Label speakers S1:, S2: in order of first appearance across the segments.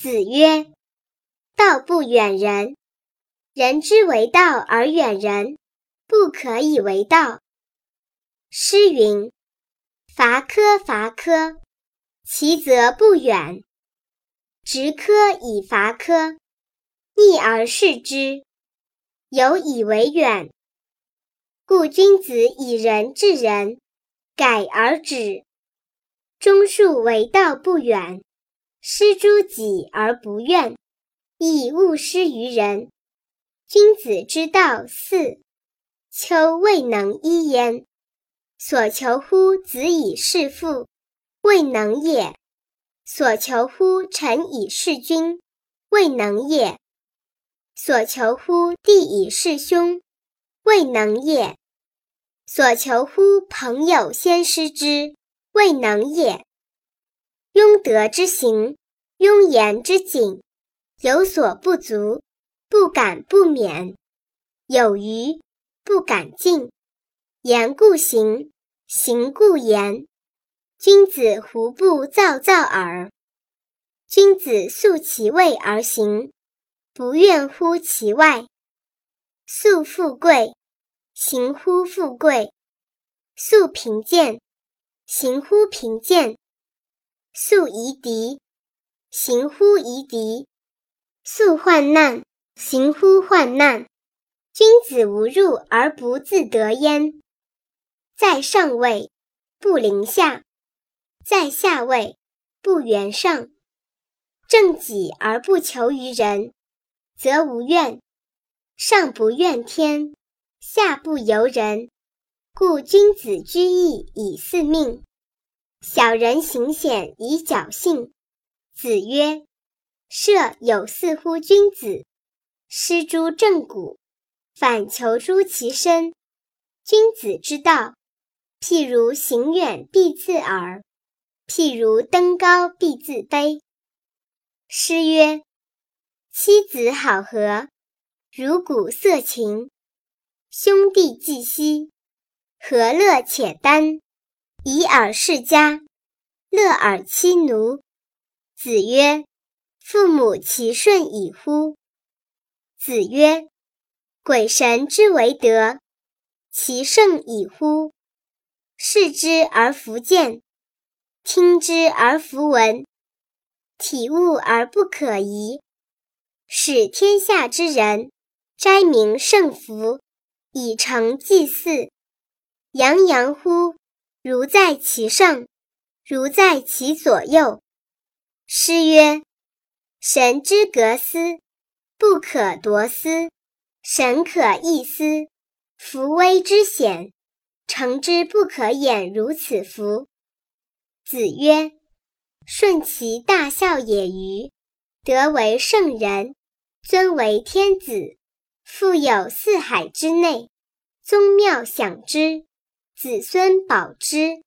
S1: 子曰：“道不远人，人之为道而远人，不可以为道。”诗云：“伐柯伐柯，其则不远；执柯以伐柯，逆而视之，有以为远。”故君子以仁治人，改而止。忠恕为道不远，施诸己而不怨，亦勿施于人。君子之道四，丘未能一焉。所求乎子以事父，未能也；所求乎臣以事君，未能也；所求乎弟以事兄，未能也；所求乎朋友先师之。未能也。庸德之行，庸言之谨，有所不足，不敢不勉；有余，不敢进。言故行，行故言。君子胡不躁躁耳？君子素其位而行，不怨乎其外。素富贵，行乎富贵；素贫贱。行乎贫贱，素夷狄；行乎夷狄，素患难；行乎患难。君子无入而不自得焉。在上位，不临下；在下位，不圆上。正己而不求于人，则无怨。上不怨天，下不尤人。故君子居易以四命，小人行险以侥幸。子曰：“射有似乎君子，失诸正骨，反求诸其身。君子之道，譬如行远必自耳，譬如登高必自卑。”诗曰：“妻子好合，如鼓瑟琴；兄弟既息。”何乐且耽，以尔世家，乐尔妻奴。子曰：“父母其顺矣乎？”子曰：“鬼神之为德，其圣矣乎？视之而弗见，听之而弗闻，体悟而不可移，使天下之人斋明圣福，以成祭祀。”洋洋乎，如在其上，如在其左右。诗曰：“神之格斯，不可夺斯；神可异斯，夫危之险，诚之不可掩。如此夫。”子曰：“顺其大孝也与？德为圣人，尊为天子，富有四海之内，宗庙享之。”子孙保之，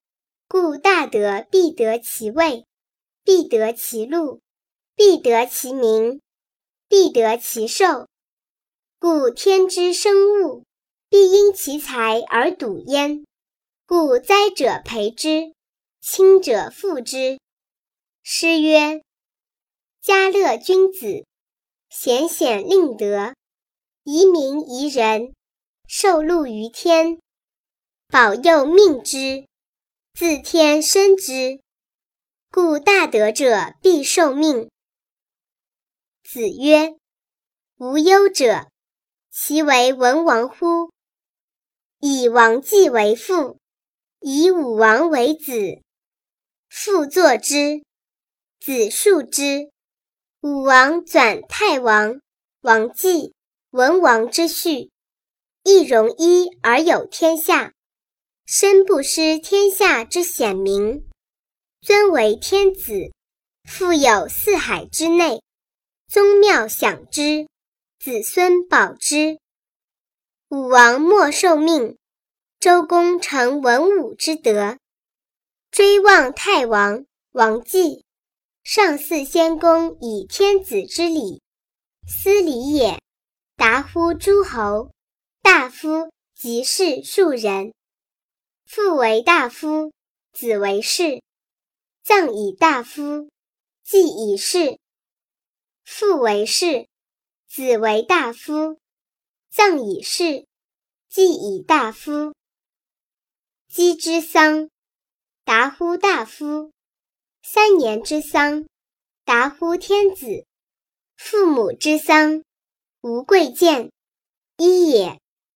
S1: 故大德必得其位，必得其禄，必得其名，必得其寿。故天之生物，必因其才而笃焉。故灾者培之，亲者富之。诗曰：“家乐君子，贤显令德，遗民宜人，受禄于天。”保佑命之，自天生之，故大德者必受命。子曰：“无忧者，其为文王乎？以王季为父，以武王为子。父作之，子述之。武王转太王、王季、文王之序，一容一而有天下。”身不失天下之显明，尊为天子，富有四海之内，宗庙享之，子孙保之。武王莫受命，周公成文武之德，追望太王、王季，上祀先公以天子之礼，斯礼也。达乎诸侯、大夫、及士庶人。父为大夫，子为士，葬以大夫，祭以士。父为士，子为大夫。葬以士，祭以大夫。鸡之丧，达乎大夫。三年之丧，达乎天子。父母之丧，无贵贱，一也。